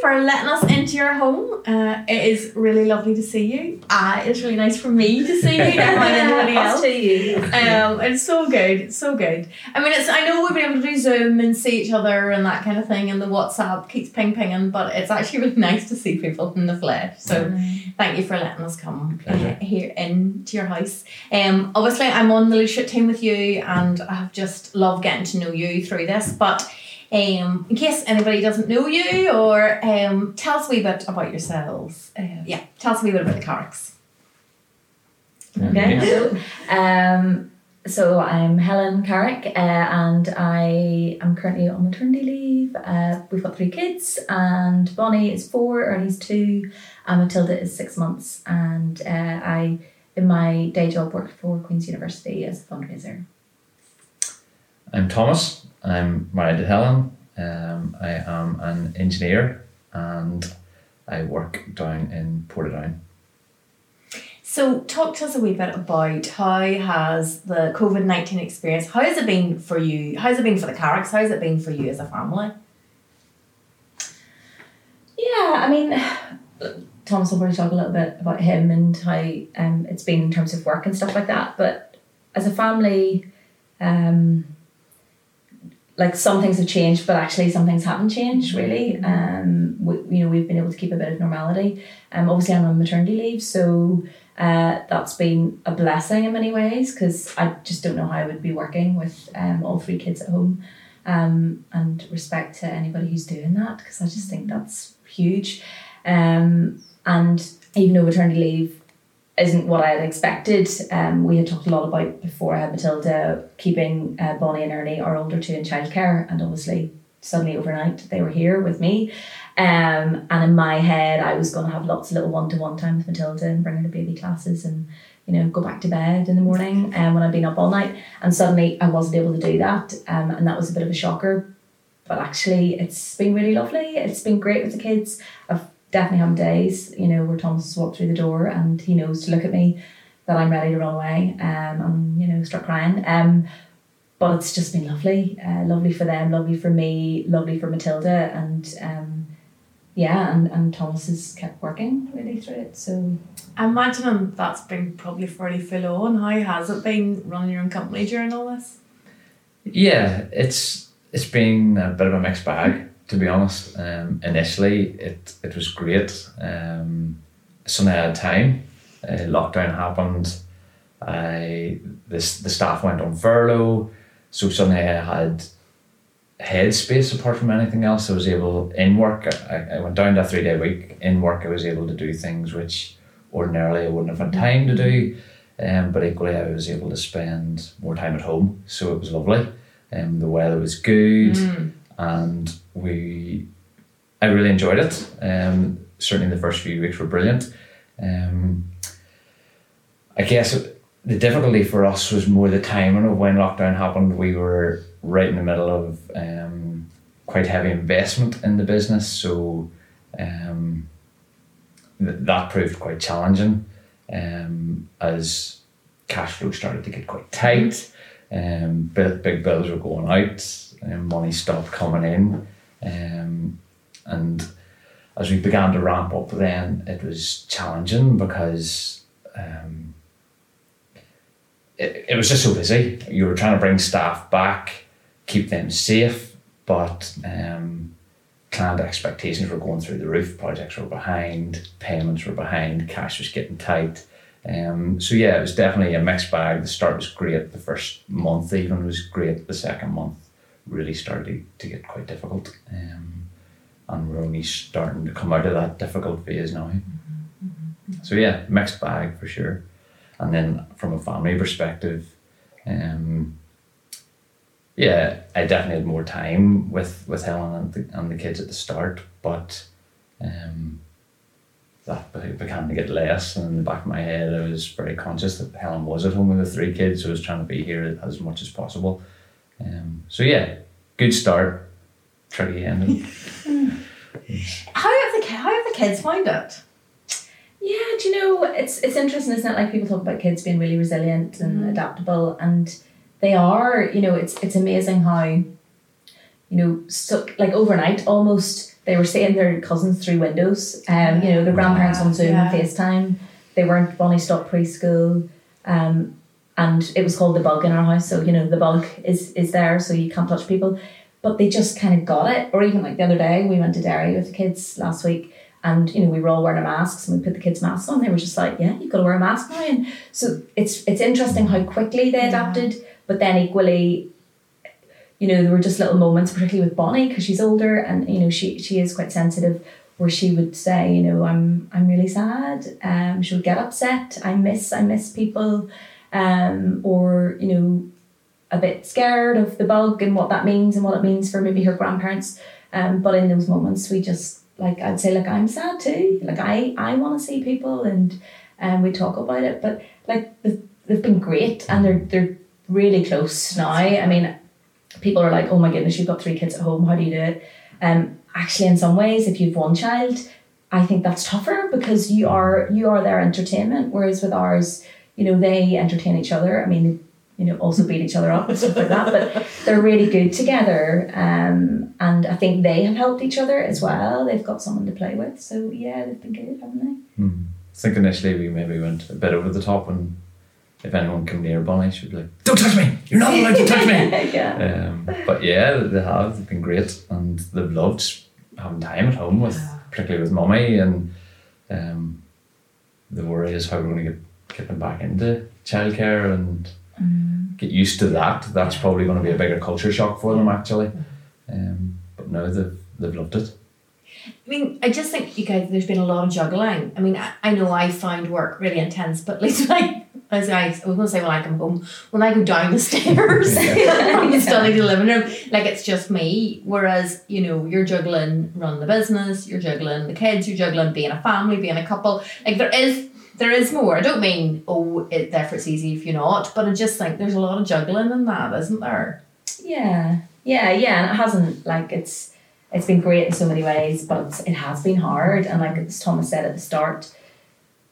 for letting us into your home. Uh, it is really lovely to see you. Uh, it's really nice for me to see you, never mind anybody else. to you. Um, it's so good. It's so good. I mean, it's. I know we've been able to do Zoom and see each other and that kind of thing, and the WhatsApp keeps ping pinging, but it's actually really nice to see people in the flesh. So, thank you for letting us come uh, here into your house. Um, obviously, I'm on the leadership team with you, and I've just loved getting to know you through this. But um, in case anybody doesn't know you, or um, tell us a wee bit about yourselves. Uh, yeah, tell us a wee bit about the Carricks. Okay. Hello. Um, so I'm Helen Carrick, uh, and I am currently on maternity leave. Uh, we've got three kids, and Bonnie is four, Ernie's two, and Matilda is six months. And uh, I, in my day job, work for Queen's University as a fundraiser. I'm Thomas. I'm married to Helen. Um, I am an engineer and I work down in Portadown. So, talk to us a wee bit about how has the COVID nineteen experience? How has it been for you? How has it been for the Carricks? How has it been for you as a family? Yeah, I mean, Thomas will probably talk a little bit about him and how um, it's been in terms of work and stuff like that. But as a family, um, like some things have changed, but actually some things haven't changed really. Um, we, you know, we've been able to keep a bit of normality. Um, obviously, I'm on maternity leave, so uh, that's been a blessing in many ways because I just don't know how I would be working with um, all three kids at home. Um, and respect to anybody who's doing that because I just think that's huge. Um, and even though maternity leave isn't what I had expected, um, we had talked a lot about before I had Matilda keeping uh, Bonnie and Ernie, our older two, in childcare, and obviously suddenly overnight they were here with me. Um, and in my head, I was going to have lots of little one to one time with Matilda and bring her to baby classes and you know go back to bed in the morning um, when I'd been up all night. And suddenly I wasn't able to do that, um, and that was a bit of a shocker. But actually, it's been really lovely. It's been great with the kids. I've definitely had days, you know, where Thomas has walked through the door and he knows to look at me that I'm ready to run away um, and you know start crying. Um, but it's just been lovely, uh, lovely for them, lovely for me, lovely for Matilda, and um, yeah, and, and Thomas has kept working really through it. So I'm imagining that's been probably fairly full on. How has it been running your own company during all this? Yeah, it's it's been a bit of a mixed bag to be honest. Um, initially, it it was great. Um, suddenly I had time. Uh, lockdown happened. I this the staff went on furlough, so suddenly I had headspace apart from anything else. I was able in work. I, I went down to a three day week. In work, I was able to do things which ordinarily I wouldn't have had time to do. Um, but equally, I was able to spend more time at home, so it was lovely. Um, the weather was good, Mm. and we, I really enjoyed it. Um, certainly the first few weeks were brilliant. Um, I guess the difficulty for us was more the timing of when lockdown happened. We were right in the middle of um, quite heavy investment in the business, so um, th- that proved quite challenging um, as cash flow started to get quite tight. Um, big, big bills were going out, and money stopped coming in. Um, and as we began to ramp up, then it was challenging because um, it, it was just so busy. You were trying to bring staff back, keep them safe, but um, client expectations were going through the roof. Projects were behind, payments were behind, cash was getting tight. Um, so yeah, it was definitely a mixed bag. The start was great. The first month even was great. The second month really started to get quite difficult. Um, and we're only starting to come out of that difficult phase now. So yeah, mixed bag for sure. And then from a family perspective, um, yeah, I definitely had more time with with Helen and the, and the kids at the start, but um, that began to get less. And in the back of my head, I was very conscious that Helen was at home with the three kids, so I was trying to be here as much as possible. Um, so yeah, good start, tricky ending. How have the how have the kids found it? Yeah, do you know it's it's interesting, isn't it? Like people talk about kids being really resilient and Mhm. adaptable, and they are. You know, it's it's amazing how, you know, so like overnight almost they were seeing their cousins through windows. Um, you know, their grandparents on Zoom Yeah. and FaceTime. They weren't Bonnie Stop preschool. Um, and it was called the bug in our house. So, you know, the bug is is there, so you can't touch people. But they just kind of got it. Or even like the other day, we went to Derry with the kids last week and you know, we were all wearing our masks and we put the kids' masks on. They were just like, Yeah, you've got to wear a mask now. And so it's it's interesting how quickly they Yeah. adapted, but then equally you know, there were just little moments, particularly with Bonnie, because she's older and you know she she is quite sensitive, where she would say, you know, I'm I'm really sad. Um, she would get upset. I miss I miss people, um, or you know, a bit scared of the bug and what that means and what it means for maybe her grandparents. Um, but in those moments, we just like I'd say, like I'm sad too. Like I I want to see people and um, we talk about it. But like they've, they've been great and they're they're really close now. I mean, people are like, oh my goodness, you've got three kids at home. How do you do it? Um, actually, in some ways, if you've one child, I think that's tougher because you are you are their entertainment. Whereas with ours, you know, they entertain each other. I mean, you know, also beat each other up and stuff like that. But they're really good together. Um, and I think they have helped each other as well. They've got someone to play with. So yeah, they've been good, haven't they? Hmm. I think initially we maybe went a bit over the top and if anyone came near Bonnie, she'd be like, Don't touch me! You're not allowed to touch me! yeah. Um, but yeah, they have. They've been great, and they've loved having time at home with, Yeah. particularly with mummy. And um, the worry is how we're going to get get them back into childcare and get used to that. That's probably going to be a bigger culture shock for them, actually. Um, but no, they've they've loved it. I mean, I just think you guys, there's been a lot of juggling. I mean, I, I know I find work really intense, but at least like, as I, I was going to say when I come home, when I go down the stairs and study the living room, like it's just me. Whereas, you know, you're juggling running the business, you're juggling the kids, you're juggling being a family, being a couple. Like there is, there is more. I don't mean, oh, it, therefore it's easy if you're not, but I just think there's a lot of juggling in that, isn't there? Yeah, yeah, yeah, and it hasn't like it's it's been great in so many ways, but it has been hard. And like as Thomas said at the start,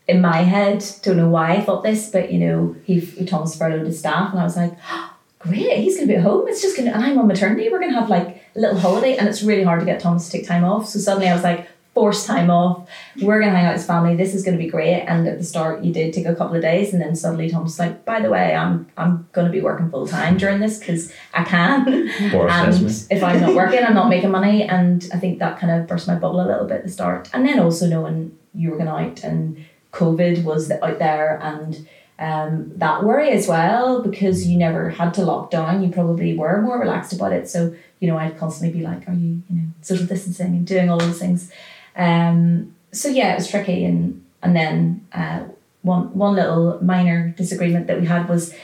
in my head, don't know why I thought this, but you know, he Thomas furloughed his staff, and I was like, great, he's gonna be at home. It's just gonna, and I'm on maternity. We're gonna have like a little holiday, and it's really hard to get Thomas to take time off. So suddenly I was like. Forced time off. We're gonna hang out as family. This is gonna be great. And at the start, you did take a couple of days, and then suddenly Tom's like, "By the way, I'm I'm gonna be working full time during this because I can." And if I'm not working, I'm not making money. And I think that kind of burst my bubble a little bit at the start. And then also knowing you were going out and COVID was out there and um, that worry as well because you never had to lock down. You probably were more relaxed about it. So, you know, I'd constantly be like, are you, you know, social distancing and doing all those things. Um, so yeah, it was tricky. And, and then uh, one, one little minor disagreement that we had was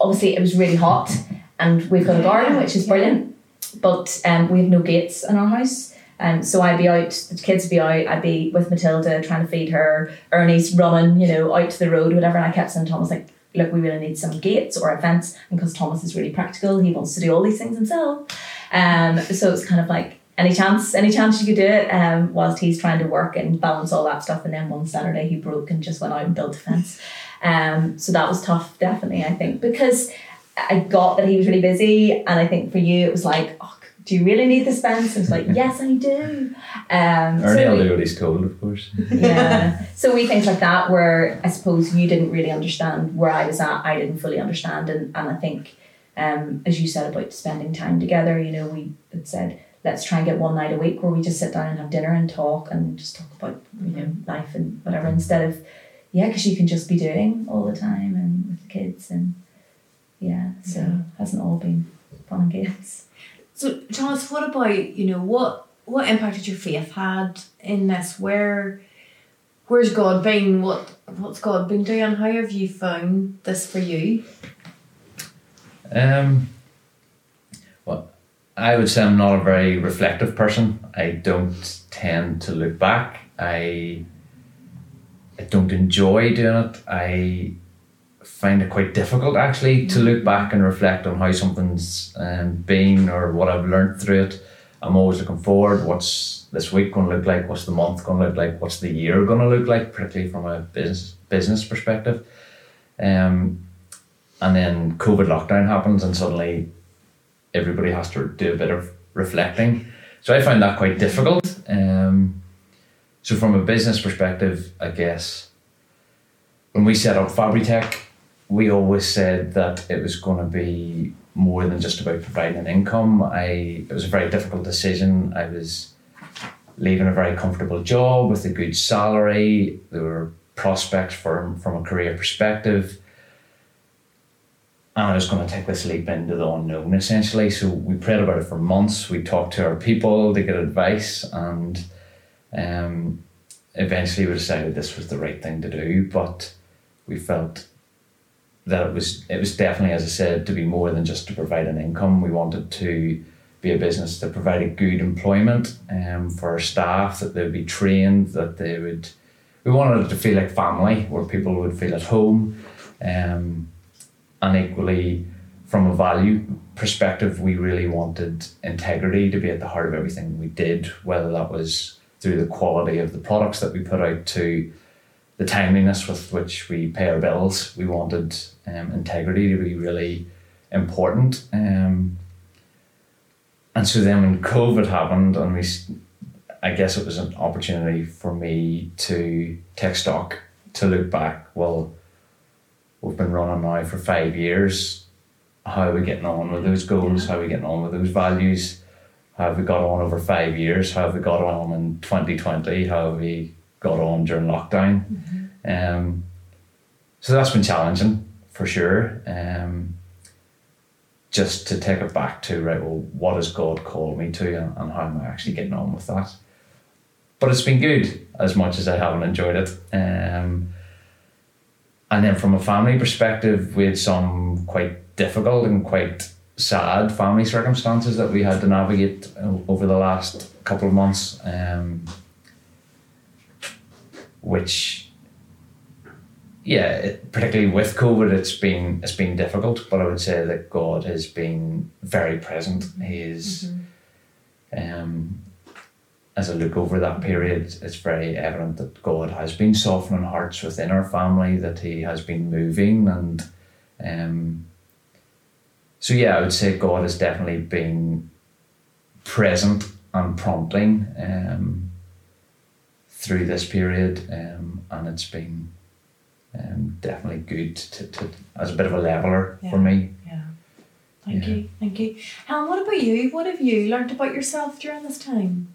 obviously it was really hot and we've got a garden, which is brilliant but um, we have no gates in our house. Um, so I'd be out, the kids would be out, I'd be with Matilda trying to feed her, Ernie's running, you know, out to the road, whatever. And I kept saying to Thomas, like, look, we really need some gates or a fence. And because Thomas is really practical, he wants to do all these things himself. Um, so it's kind of like, any chance, any chance you could do it, um, whilst he's trying to work and balance all that stuff. And then one Saturday he broke and just went out and built a fence. Um, so that was tough, definitely, I think, because I got that he was really busy, and I think for you it was like, oh, do you really need this fence? And it's like, yes, I do. Um, Ernie so will do what he's told, of course. yeah. So we things like that where I suppose you didn't really understand where I was at. I didn't fully understand, and and I think, um, as you said about spending time together, you know, we had said let's try and get one night a week where we just sit down and have dinner and talk and just talk about you know life and whatever instead of yeah, because you can just be doing all the time and with the kids and yeah, so Yeah. hasn't all been fun and games. So, Thomas, what about you know what what impact has your faith had in this? Where where's God been? What what's God been doing? How have you found this for you? Um, well, I would say I'm not a very reflective person. I don't tend to look back. I I don't enjoy doing it. I find it quite difficult actually to look back and reflect on how something's um, been or what I've learned through it. I'm always looking forward. What's this week going to look like? What's the month going to look like? What's the year going to look like? Particularly from a business business perspective. Um, and then COVID lockdown happens, and suddenly everybody has to do a bit of reflecting. So I found that quite difficult. Um, so from a business perspective, I guess when we set up Fabritech, we always said that it was going to be more than just about providing an income. I it was a very difficult decision. I was leaving a very comfortable job with a good salary. There were prospects from from a career perspective. And I was going to take this leap into the unknown essentially. So we prayed about it for months. We talked to our people to get advice and um, eventually we decided this was the right thing to do. But we felt that it was it was definitely, as I said, to be more than just to provide an income. We wanted to be a business that provided good employment um, for our staff, that they would be trained, that they would. We wanted it to feel like family, where people would feel at home, um, and equally, from a value perspective, we really wanted integrity to be at the heart of everything we did, whether that was through the quality of the products that we put out to the timeliness with which we pay our bills. We wanted um, integrity to be really important. Um, and so then when COVID happened, and we, I guess it was an opportunity for me to take stock, to look back. Well, we've been running now for five years. How are we getting on with those goals? How are we getting on with those values? How have we got on over five years? How have we got on in 2020? How have we got on during lockdown? Mm-hmm. Um, so that's been challenging for sure. Um, just to take it back to right, well, what has God called me to, and, and how am I actually getting on with that? But it's been good as much as I haven't enjoyed it. Um, and then from a family perspective, we had some quite difficult and quite sad family circumstances that we had to navigate over the last couple of months, um, which yeah, it, particularly with COVID, it's been it's been difficult. But I would say that God has been very present. He's, mm-hmm. um, as I look over that period, it's very evident that God has been softening hearts within our family. That He has been moving, and um, so yeah, I would say God has definitely been present and prompting um, through this period, um, and it's been um, definitely good to, to as a bit of a leveler yeah. for me. Yeah. Thank yeah. you. Thank you. Helen, what about you? What have you learned about yourself during this time?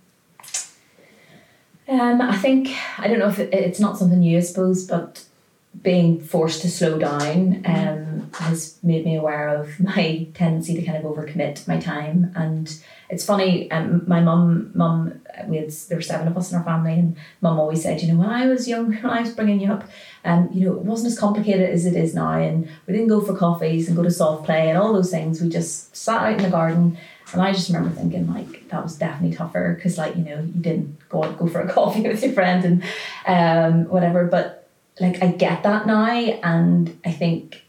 Um, I think I don't know if it, it's not something new, I suppose, but being forced to slow down um, has made me aware of my tendency to kind of overcommit my time. And it's funny, um, my mum, mum, we had there were seven of us in our family, and mum always said, you know, when I was young, when I was bringing you up, um, you know, it wasn't as complicated as it is now, and we didn't go for coffees and go to soft play and all those things. We just sat out in the garden. And I just remember thinking like that was definitely tougher because like you know you didn't go out, go for a coffee with your friend and um, whatever. But like I get that now and I think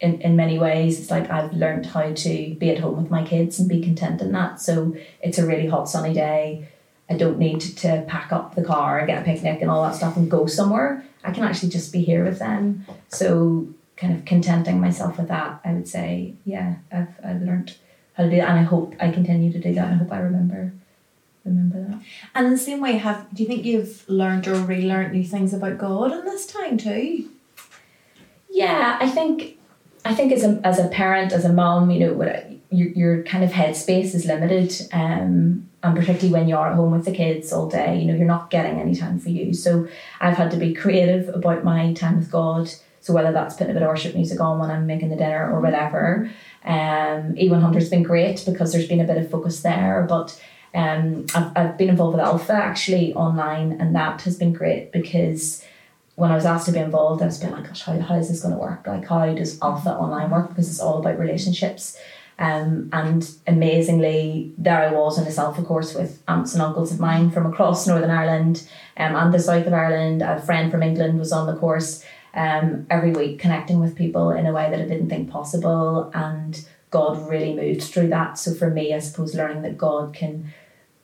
in, in many ways it's like I've learned how to be at home with my kids and be content in that. So it's a really hot sunny day. I don't need to, to pack up the car and get a picnic and all that stuff and go somewhere. I can actually just be here with them. So kind of contenting myself with that, I would say, yeah, I've I've learned how to do that and I hope I continue to do that. I hope I remember remember that. And in the same way, have do you think you've learned or relearned new things about God in this time too? Yeah, I think I think as a as a parent, as a mom, you know, what your your kind of headspace is limited, um, and particularly when you're at home with the kids all day, you know, you're not getting any time for you. So I've had to be creative about my time with God. So whether that's putting a bit of worship music on when I'm making the dinner or whatever. Um, E100's been great because there's been a bit of focus there, but um, I've, I've been involved with Alpha actually online, and that has been great because when I was asked to be involved, I was being like, gosh, how, how is this going to work? Like, how does Alpha online work? Because it's all about relationships. Um, and amazingly, there I was in this Alpha course with aunts and uncles of mine from across Northern Ireland um, and the south of Ireland. A friend from England was on the course um, every week, connecting with people in a way that I didn't think possible. And God really moved through that. So for me, I suppose learning that God can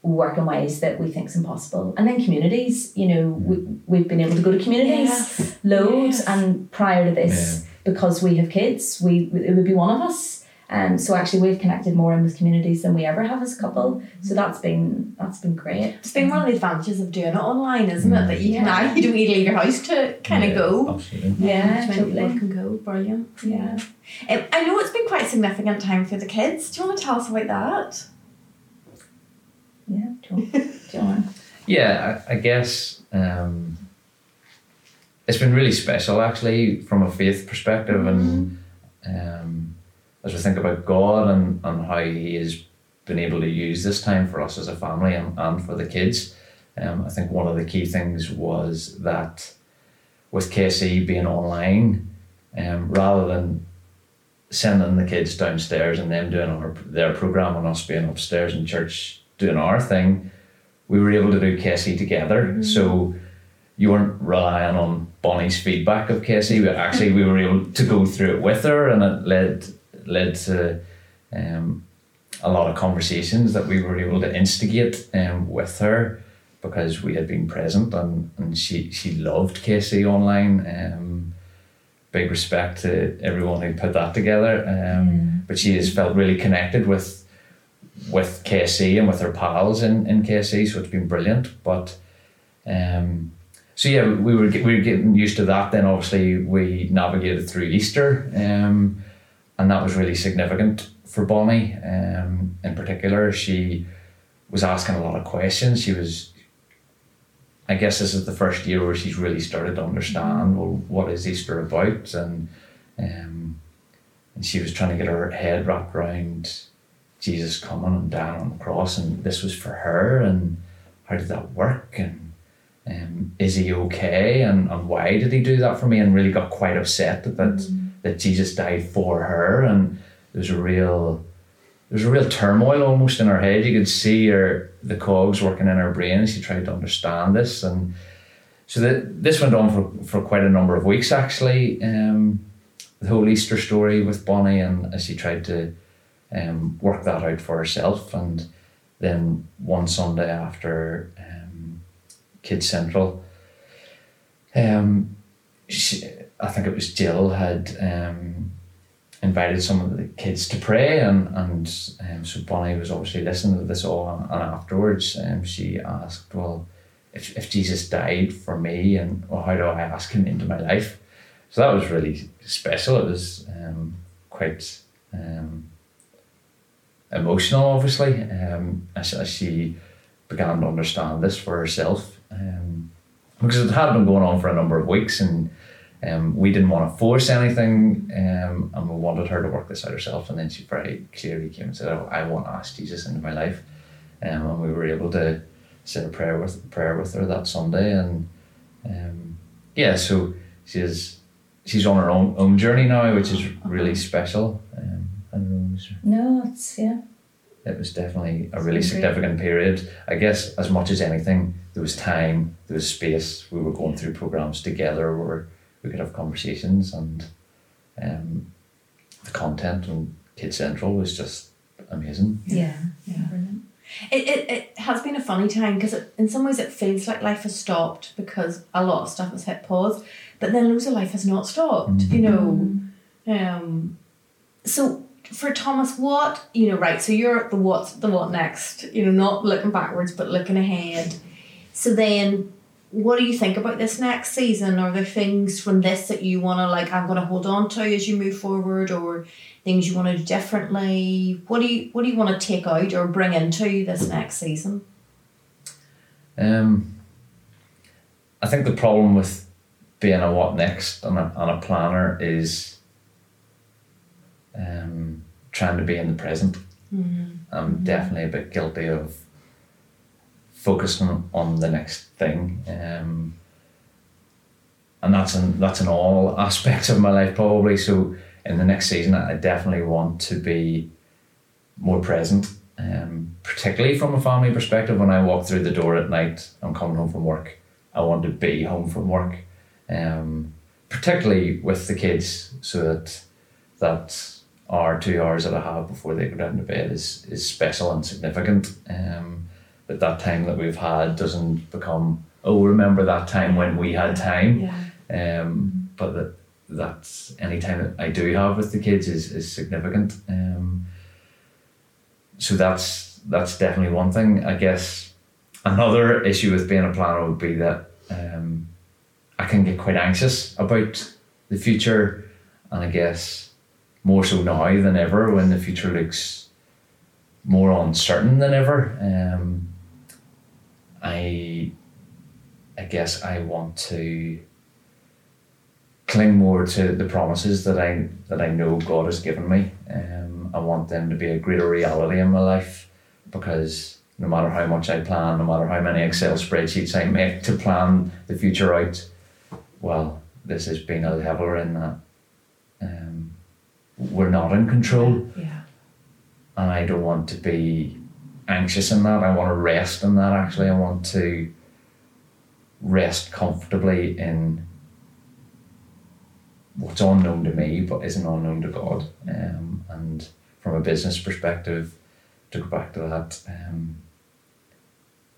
work in ways that we think is impossible. And then communities, you know, we, we've been able to go to communities yes. loads yes. and prior to this, yeah. because we have kids, we it would be one of us. Um, so actually we've connected more in with communities than we ever have as a couple. So that's been that's been great. It's been one of the advantages of doing it online, isn't it? That you can now you don't need to leave your house to kind of go. Absolutely. Yeah, so many totally. people can go. Brilliant. Yeah. Um, I know it's been quite a significant time for the kids. Do you want to tell us about that? Yeah. Do you want, do you want Yeah, I, I guess um, it's been really special actually from a faith perspective, and um, as we think about God and, and how He has been able to use this time for us as a family and, and for the kids, um, I think one of the key things was that with KC being online, um, rather than sending the kids downstairs and them doing our, their program and us being upstairs in church doing our thing, we were able to do KC together. So you weren't relying on Bonnie's feedback of KC, but actually we were able to go through it with her, and it led led to um, a lot of conversations that we were able to instigate um, with her because we had been present and, and she, she loved KC online. Um, big respect to everyone who put that together. Um, But she has felt really connected with with KC and with her pals in, in KC, so it's been brilliant. But um, so yeah, we were we were getting used to that. Then obviously we navigated through Easter, um, and that was really significant for Bonnie. Um, in particular, she was asking a lot of questions. She was, I guess, this is the first year where she's really started to understand well what is Easter about, and um, and she was trying to get her head wrapped around Jesus coming and dying on the cross, and this was for her, and how did that work, and um, is he okay, and, and why did he do that for me, and really got quite upset that that, that Jesus died for her, and there's a real there's a real turmoil almost in her head. You could see her the cogs working in her brain as she tried to understand this, and so that this went on for, for quite a number of weeks actually. Um, the whole Easter story with Bonnie, and as she tried to um, work that out for herself, and then one Sunday after um, Kids Central, um, she, I think it was Jill had um, invited some of the kids to pray, and and um, so Bonnie was obviously listening to this all, and, afterwards, um, she asked, well, if if Jesus died for me, and well, how do I ask Him into my life? So that was really special. It was um, quite um, emotional, obviously, um, as, as she began to understand this for herself. Um, because it had been going on for a number of weeks, and um, we didn't want to force anything, um, and we wanted her to work this out herself. And then she very clearly came and said, oh, "I want to ask Jesus into my life," um, and we were able to say a prayer with prayer with her that Sunday, and um, yeah, so she's she's on her own own journey now, which is really special. Um, I don't know, there- No, it's yeah. It was definitely a really It's significant period. I guess as much as anything, there was time, there was space. We were going through programs together where we could have conversations, and um, the content on Kid Central was just amazing. Yeah. Yeah. Brilliant. It, it, it has been a funny time because in some ways it feels like life has stopped because a lot of stuff has hit pause, but then loads of life has not stopped, you know. Um, so for Thomas, what you know, right? So you're the what, the what next? You know, not looking backwards but looking ahead. So then, what do you think about this next season? Are there things from this that you want to like? I'm going to hold on to as you move forward, or things you want to do differently? What do you What do you want to take out or bring into this next season? Um, I think the problem with being a what next and a, and a planner is um, trying to be in the present. I'm definitely a bit guilty of focusing on the next thing. Um, and that's in that's in all aspects of my life probably. So in the next season I definitely want to be more present. Um, particularly from a family perspective, when I walk through the door at night, I'm coming home from work. I want to be home from work, um, particularly with the kids, so that that hour, two hours that I have before they go down to bed is is special and significant. Um, that that time that we've had doesn't become oh remember that time when we had time. Yeah. Um, but that that's any time that I do have with the kids is is significant. Um, so that's that's definitely one thing. I guess another issue with being a planner would be that um, I can get quite anxious about the future, and I guess more so now than ever when the future looks more uncertain than ever. Um, I I guess I want to cling more to the promises that I that I know God has given me. Um, I want them to be a greater reality in my life because no matter how much I plan, no matter how many Excel spreadsheets I make to plan the future out, well, this has been a leveler in that we're not in control, Yeah. and I don't want to be anxious in that. I want to rest in that. Actually, I want to rest comfortably in what's unknown to me but isn't unknown to God. Um, and from a business perspective, to go back to that, um,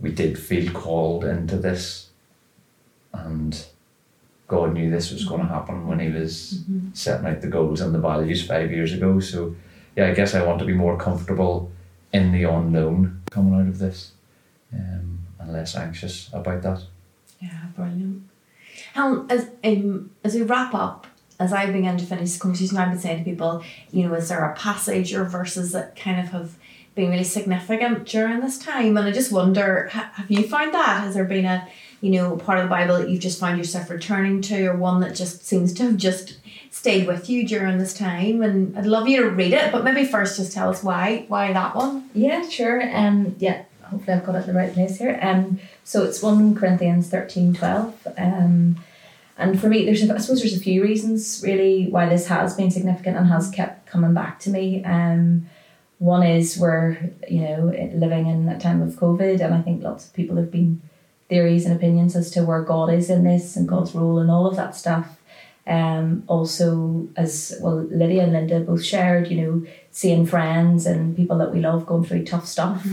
we did feel called into this, and God knew this was going to happen when He was setting out the goals and the values five years ago. So, yeah, I guess I want to be more comfortable in the unknown coming out of this, um, and less anxious about that. Yeah, brilliant. Helen, as um, as we wrap up, as I begin to finish the conversation, I've been saying to people, you know, is there a passage or verses that kind of have been really significant during this time? And I just wonder, have you found that? Has there been a, you know, part of the Bible that you've just found yourself returning to, or one that just seems to have just stayed with you during this time? And I'd love you to read it, but maybe first just tell us why, why that one. Yeah, sure. Um, yeah, hopefully I've got it in the right place here. Um, so it's 1 Corinthians 13 12. Um, and for me, there's I suppose there's a few reasons really why this has been significant and has kept coming back to me. Um, one is we're, you know, living in a time of COVID, and I think lots of people have been theories and opinions as to where God is in this and God's role and all of that stuff. Um, also, as well, Lydia and Linda both shared, you know, seeing friends and people that we love going through tough stuff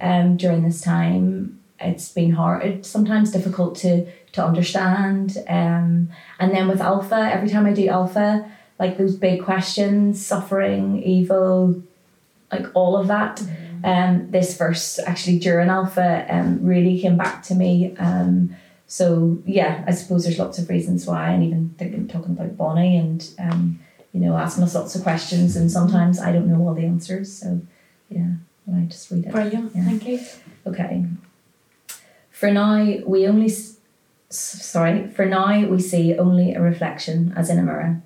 um, during this time. It's been hard, it's sometimes difficult to, to understand. Um, and then with Alpha, every time I do Alpha, like those big questions, suffering, evil, like all of that. Um, this verse actually during Alpha um, really came back to me. Um, so yeah, I suppose there's lots of reasons why, and even thinking talking about Bonnie and um, you know asking us lots of questions, and sometimes I don't know all the answers. So yeah, well, I just read it. Brilliant, Yeah. thank you. Okay. For now, we only sorry. For now, we see only a reflection, as in a mirror.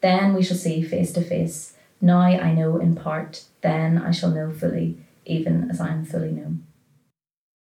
Then we shall see face to face. Now I know in part. Then I shall know fully, even as I am fully known.